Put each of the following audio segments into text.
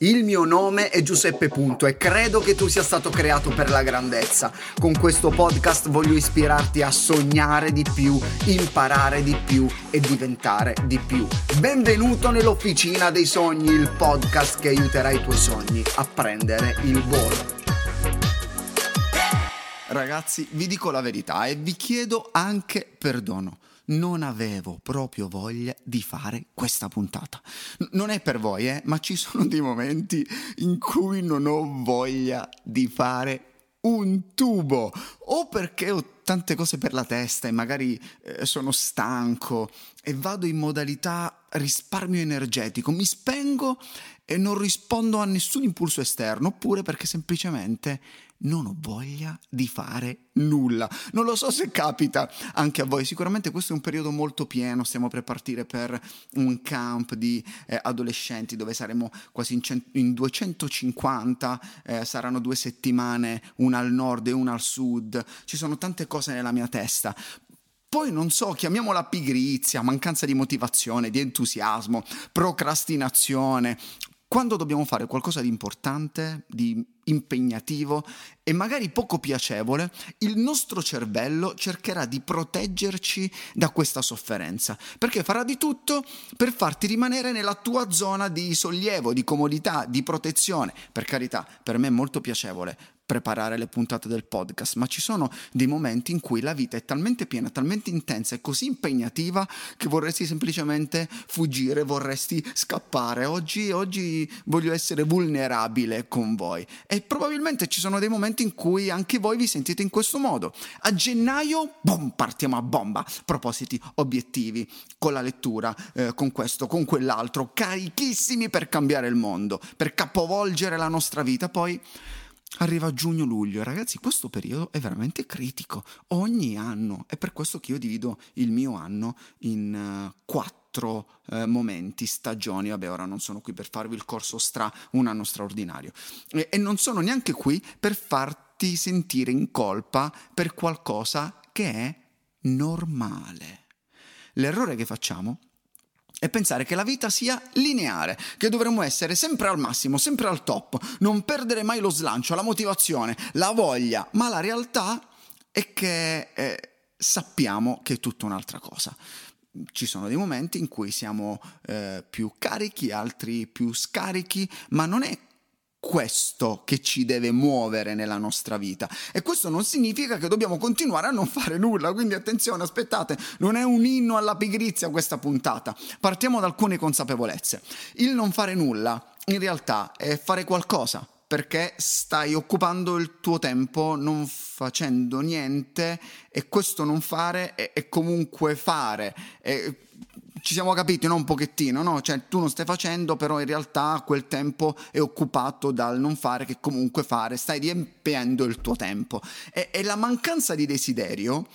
Il mio nome è Giuseppe Punto e credo che tu sia stato creato per la grandezza. Con questo podcast voglio ispirarti a sognare di più, imparare di più e diventare di più. Benvenuto nell'Officina dei Sogni, il podcast che aiuterà i tuoi sogni a prendere il volo. Ragazzi, vi dico la verità e vi chiedo anche perdono non avevo proprio voglia di fare questa puntata. non è per voi, eh, ma ci sono dei momenti in cui non ho voglia di fare un tubo o perché ho tante cose per la testa e magari eh, sono stanco e vado in modalità risparmio energetico, mi spengo e non rispondo a nessun impulso esterno, oppure perché semplicemente non ho voglia di fare nulla. Non lo so se capita anche a voi, sicuramente questo è un periodo molto pieno, stiamo per partire per un camp di eh, adolescenti dove saremo quasi in, cent- in 250, eh, saranno due settimane, una al nord e una al sud, ci sono tante cose nella mia testa. Poi non so, chiamiamola pigrizia, mancanza di motivazione, di entusiasmo, procrastinazione, quando dobbiamo fare qualcosa di importante, di impegnativo e magari poco piacevole, il nostro cervello cercherà di proteggerci da questa sofferenza, perché farà di tutto per farti rimanere nella tua zona di sollievo, di comodità, di protezione. Per carità, per me è molto piacevole preparare le puntate del podcast, ma ci sono dei momenti in cui la vita è talmente piena, talmente intensa e così impegnativa che vorresti semplicemente fuggire, vorresti scappare. Oggi, oggi voglio essere vulnerabile con voi e probabilmente ci sono dei momenti in cui anche voi vi sentite in questo modo. A gennaio, boom, partiamo a bomba. Propositi, obiettivi, con la lettura, eh, con questo, con quell'altro, carichissimi per cambiare il mondo, per capovolgere la nostra vita. Poi Arriva giugno-luglio ragazzi questo periodo è veramente critico, ogni anno, è per questo che io divido il mio anno in uh, quattro uh, momenti, stagioni, vabbè ora non sono qui per farvi il corso stra, un anno straordinario. E, e non sono neanche qui per farti sentire in colpa per qualcosa che è normale. L'errore che facciamo e pensare che la vita sia lineare, che dovremmo essere sempre al massimo, sempre al top, non perdere mai lo slancio, la motivazione, la voglia, ma la realtà è che eh, sappiamo che è tutta un'altra cosa. Ci sono dei momenti in cui siamo eh, più carichi, altri più scarichi, ma non è questo che ci deve muovere nella nostra vita e questo non significa che dobbiamo continuare a non fare nulla, quindi attenzione, aspettate, non è un inno alla pigrizia questa puntata. Partiamo da alcune consapevolezze. Il non fare nulla in realtà è fare qualcosa perché stai occupando il tuo tempo non facendo niente e questo non fare è, è comunque fare. È, ci siamo capiti, no? Un pochettino, no? Cioè tu non stai facendo, però in realtà quel tempo è occupato dal non fare che comunque fare, stai riempiendo il tuo tempo. E, e la mancanza di desiderio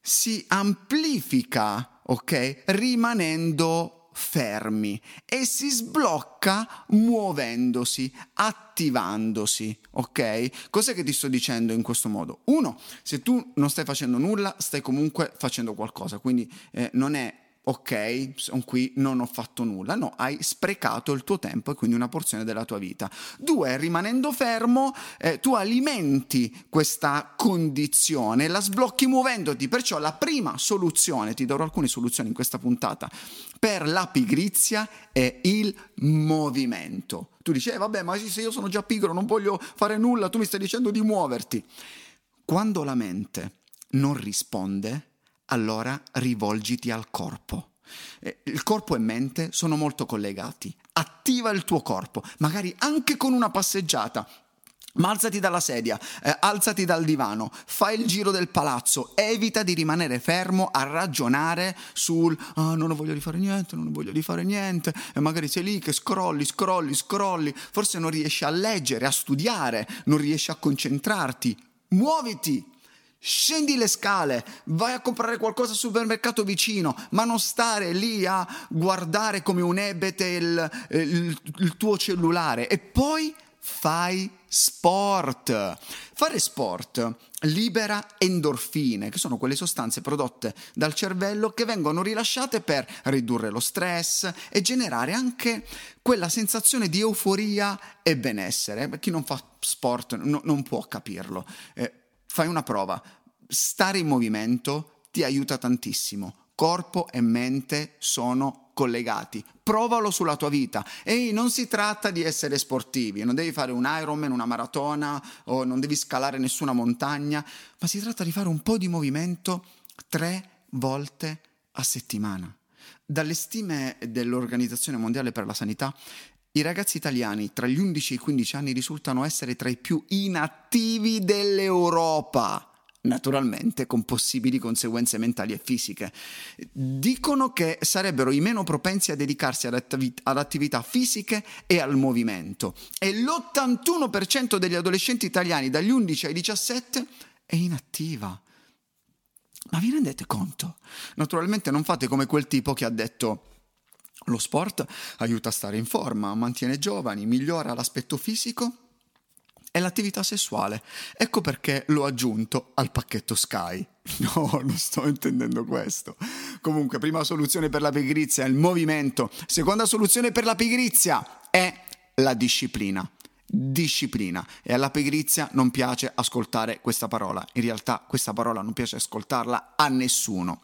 si amplifica, ok? Rimanendo fermi e si sblocca muovendosi, attivandosi, ok? Cos'è che ti sto dicendo in questo modo? Uno, se tu non stai facendo nulla, stai comunque facendo qualcosa, quindi eh, non è ok, sono qui, non ho fatto nulla. No, hai sprecato il tuo tempo e quindi una porzione della tua vita. Due, rimanendo fermo, eh, tu alimenti questa condizione, la sblocchi muovendoti. Perciò la prima soluzione, ti darò alcune soluzioni in questa puntata, per la pigrizia è il movimento. Tu dici, eh, vabbè, ma se io sono già pigro, non voglio fare nulla, tu mi stai dicendo di muoverti. Quando la mente non risponde, allora rivolgiti al corpo. Eh, il corpo e mente sono molto collegati. Attiva il tuo corpo, magari anche con una passeggiata. Ma alzati dalla sedia, eh, alzati dal divano, fai il giro del palazzo, evita di rimanere fermo a ragionare sul ah, non di fare niente, non ho voglia di fare niente, e magari sei lì che scrolli, scrolli, scrolli, forse non riesci a leggere, a studiare, non riesci a concentrarti. Muoviti, Scendi le scale, vai a comprare qualcosa al supermercato vicino, ma non stare lì a guardare come un ebete il, il, il tuo cellulare e poi fai sport. Fare sport libera endorfine, che sono quelle sostanze prodotte dal cervello che vengono rilasciate per ridurre lo stress e generare anche quella sensazione di euforia e benessere. Chi non fa sport no, non può capirlo. Eh, fai una prova. Stare in movimento ti aiuta tantissimo. Corpo e mente sono collegati. Provalo sulla tua vita. E non si tratta di essere sportivi, non devi fare un Ironman, una maratona o non devi scalare nessuna montagna, ma si tratta di fare un po' di movimento tre volte a settimana. Dalle stime dell'Organizzazione Mondiale per la Sanità, i ragazzi italiani tra gli 11 e i 15 anni risultano essere tra i più inattivi dell'Europa naturalmente con possibili conseguenze mentali e fisiche. Dicono che sarebbero i meno propensi a dedicarsi ad, attiv- ad attività fisiche e al movimento e l'81% degli adolescenti italiani dagli 11 ai 17 è inattiva. Ma vi rendete conto? Naturalmente non fate come quel tipo che ha detto lo sport aiuta a stare in forma, mantiene giovani, migliora l'aspetto fisico è l'attività sessuale. Ecco perché l'ho aggiunto al pacchetto Sky. No, non sto intendendo questo. Comunque, prima soluzione per la pigrizia è il movimento. Seconda soluzione per la pigrizia è la disciplina. Disciplina. E alla pigrizia non piace ascoltare questa parola. In realtà questa parola non piace ascoltarla a nessuno.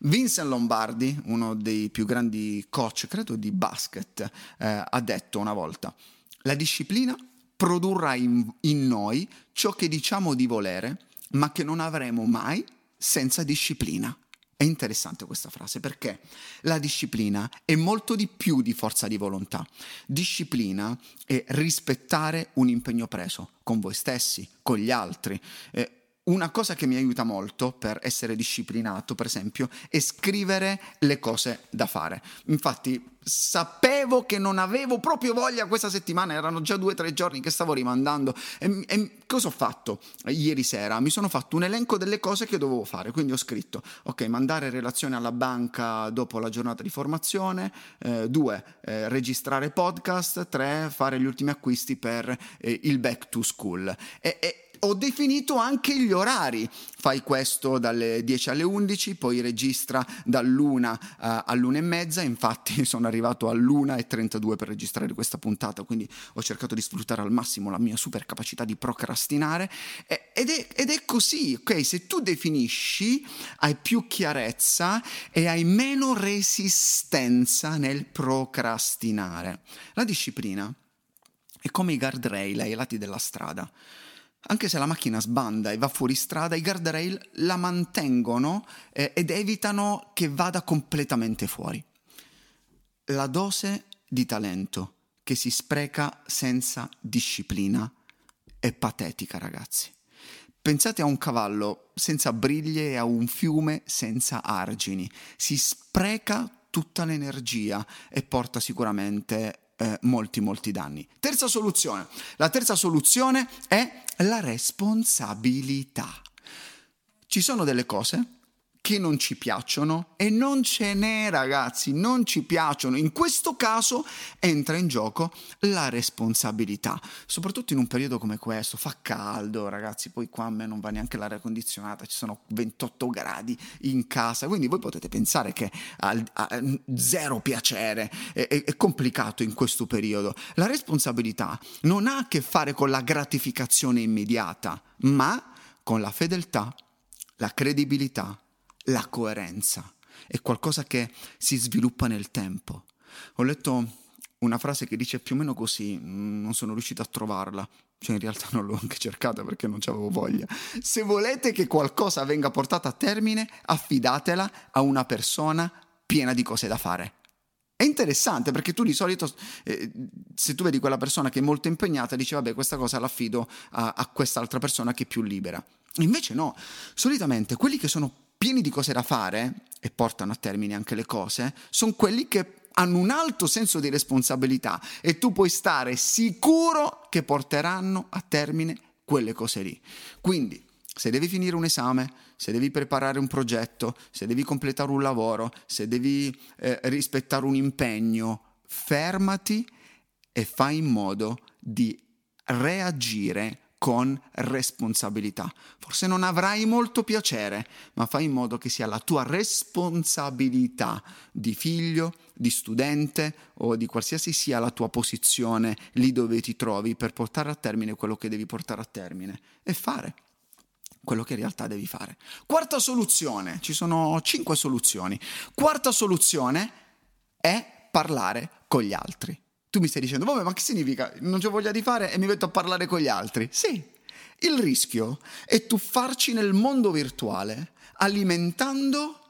Vincent Lombardi, uno dei più grandi coach, credo di basket, eh, ha detto una volta, la disciplina produrrà in, in noi ciò che diciamo di volere, ma che non avremo mai senza disciplina. È interessante questa frase perché la disciplina è molto di più di forza di volontà. Disciplina è rispettare un impegno preso con voi stessi, con gli altri. Eh, una cosa che mi aiuta molto per essere disciplinato, per esempio, è scrivere le cose da fare. Infatti, sapevo che non avevo proprio voglia questa settimana, erano già due o tre giorni che stavo rimandando. E, e, cosa ho fatto ieri sera? Mi sono fatto un elenco delle cose che dovevo fare, quindi ho scritto, ok, mandare relazione alla banca dopo la giornata di formazione, eh, due, eh, registrare podcast, tre, fare gli ultimi acquisti per eh, il back to school. E, e ho definito anche gli orari. Fai questo dalle 10 alle 11, poi registra dall'una uh, all'una e mezza. Infatti sono arrivato all'una e 32 per registrare questa puntata, quindi ho cercato di sfruttare al massimo la mia super capacità di procrastinare. E, ed, è, ed è così, ok? Se tu definisci, hai più chiarezza e hai meno resistenza nel procrastinare. La disciplina è come i guardrail ai lati della strada. Anche se la macchina sbanda e va fuori strada, i guardrail la mantengono eh, ed evitano che vada completamente fuori. La dose di talento che si spreca senza disciplina è patetica, ragazzi. Pensate a un cavallo senza briglie e a un fiume senza argini. Si spreca tutta l'energia e porta sicuramente eh, molti, molti danni. Terza soluzione. La terza soluzione è la responsabilità. Ci sono delle cose che non ci piacciono e non ce n'è ragazzi, non ci piacciono. In questo caso entra in gioco la responsabilità, soprattutto in un periodo come questo, fa caldo ragazzi, poi qua a me non va neanche l'aria condizionata, ci sono 28 gradi in casa, quindi voi potete pensare che ha, ha zero piacere, è, è complicato in questo periodo. La responsabilità non ha a che fare con la gratificazione immediata, ma con la fedeltà, la credibilità, la coerenza, è qualcosa che si sviluppa nel tempo. Ho letto una frase che dice più o meno così, non sono riuscito a trovarla, cioè in realtà non l'ho anche cercata perché non avevo voglia. Se volete che qualcosa venga portato a termine, affidatela a una persona piena di cose da fare. È interessante perché tu di solito, eh, se tu vedi quella persona che è molto impegnata, dici vabbè questa cosa l'affido a, a quest'altra persona che è più libera. Invece no, solitamente quelli che sono pieni di cose da fare e portano a termine anche le cose, sono quelli che hanno un alto senso di responsabilità e tu puoi stare sicuro che porteranno a termine quelle cose lì. Quindi, se devi finire un esame, se devi preparare un progetto, se devi completare un lavoro, se devi eh, rispettare un impegno, fermati e fai in modo di reagire con responsabilità. Forse non avrai molto piacere, ma fai in modo che sia la tua responsabilità di figlio, di studente o di qualsiasi sia la tua posizione lì dove ti trovi per portare a termine quello che devi portare a termine e fare quello che in realtà devi fare. Quarta soluzione, ci sono cinque soluzioni. Quarta soluzione è parlare con gli altri. Tu mi stai dicendo, vabbè, ma che significa? Non c'ho voglia di fare e mi metto a parlare con gli altri. Sì, il rischio è tuffarci nel mondo virtuale alimentando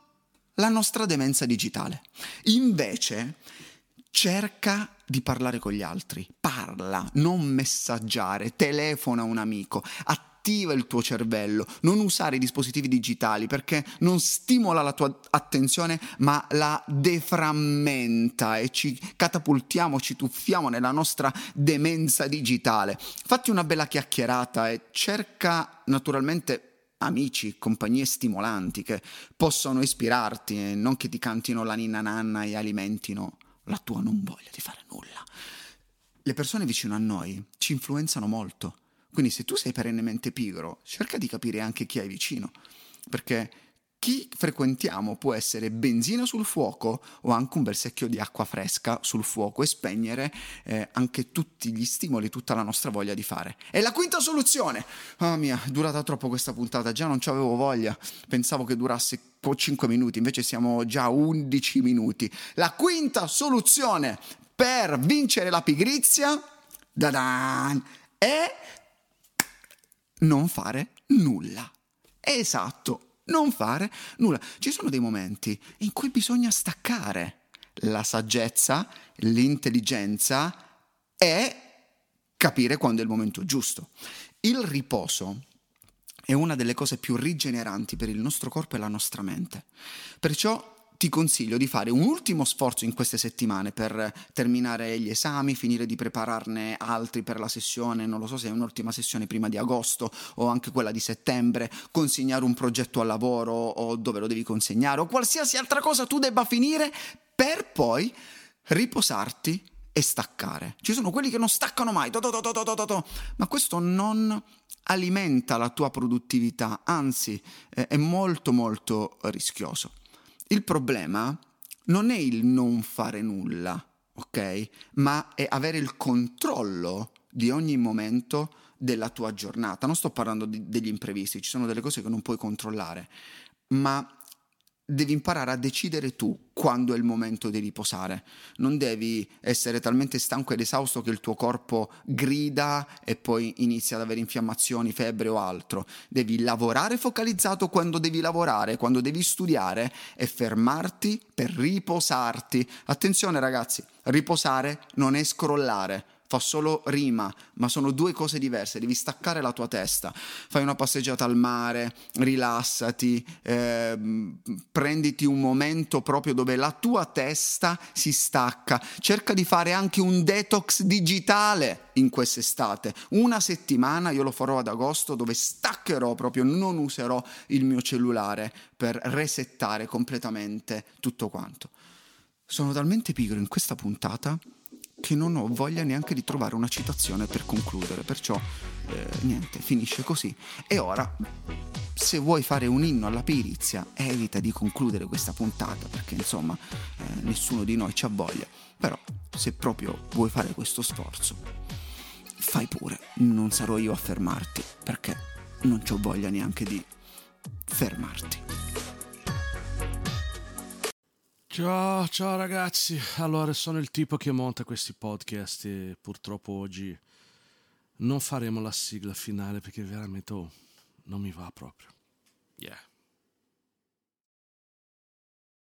la nostra demenza digitale. Invece, cerca di parlare con gli altri, parla, non messaggiare, telefona un amico, attiva il tuo cervello, non usare i dispositivi digitali perché non stimola la tua attenzione ma la deframmenta e ci catapultiamo, ci tuffiamo nella nostra demenza digitale. Fatti una bella chiacchierata e cerca naturalmente amici, compagnie stimolanti che possono ispirarti e non che ti cantino la ninna nanna e alimentino la tua non voglia di fare nulla. Le persone vicino a noi ci influenzano molto quindi se tu sei perennemente pigro, cerca di capire anche chi hai vicino, perché chi frequentiamo può essere benzina sul fuoco o anche un bel secchio di acqua fresca sul fuoco e spegnere eh, anche tutti gli stimoli, tutta la nostra voglia di fare. E la quinta soluzione, oh mia, è durata troppo questa puntata, già non ci avevo voglia, pensavo che durasse 5 minuti, invece siamo già a 11 minuti. La quinta soluzione per vincere la pigrizia da è non fare nulla. Esatto, non fare nulla. Ci sono dei momenti in cui bisogna staccare. La saggezza, l'intelligenza è capire quando è il momento giusto. Il riposo è una delle cose più rigeneranti per il nostro corpo e la nostra mente. Perciò ti consiglio di fare un ultimo sforzo in queste settimane per terminare gli esami, finire di prepararne altri per la sessione, non lo so se è un'ultima sessione prima di agosto o anche quella di settembre, consegnare un progetto al lavoro o dove lo devi consegnare o qualsiasi altra cosa tu debba finire per poi riposarti e staccare. Ci sono quelli che non staccano mai, to, to, to, ma questo non alimenta la tua produttività, anzi è molto molto rischioso. Il problema non è il non fare nulla, ok? Ma è avere il controllo di ogni momento della tua giornata. Non sto parlando di, degli imprevisti, ci sono delle cose che non puoi controllare, ma devi imparare a decidere tu quando è il momento di riposare. Non devi essere talmente stanco ed esausto che il tuo corpo grida e poi inizia ad avere infiammazioni, febbre o altro. Devi lavorare focalizzato quando devi lavorare, quando devi studiare e fermarti per riposarti. Attenzione ragazzi, riposare non è scrollare fa solo rima, ma sono due cose diverse, devi staccare la tua testa, fai una passeggiata al mare, rilassati, eh, prenditi un momento proprio dove la tua testa si stacca, cerca di fare anche un detox digitale in quest'estate, una settimana io lo farò ad agosto dove staccherò proprio, non userò il mio cellulare per resettare completamente tutto quanto. Sono talmente pigro in questa puntata che non ho voglia neanche di trovare una citazione per concludere, perciò eh, niente, finisce così. E ora, se vuoi fare un inno alla perizia, evita di concludere questa puntata, perché insomma eh, nessuno di noi ha voglia, però se proprio vuoi fare questo sforzo, fai pure, non sarò io a fermarti, perché non ho voglia neanche di fermarti. Ciao, ciao ragazzi. Allora, sono il tipo che monta questi podcast e purtroppo oggi non faremo la sigla finale perché veramente oh, non mi va proprio. Yeah.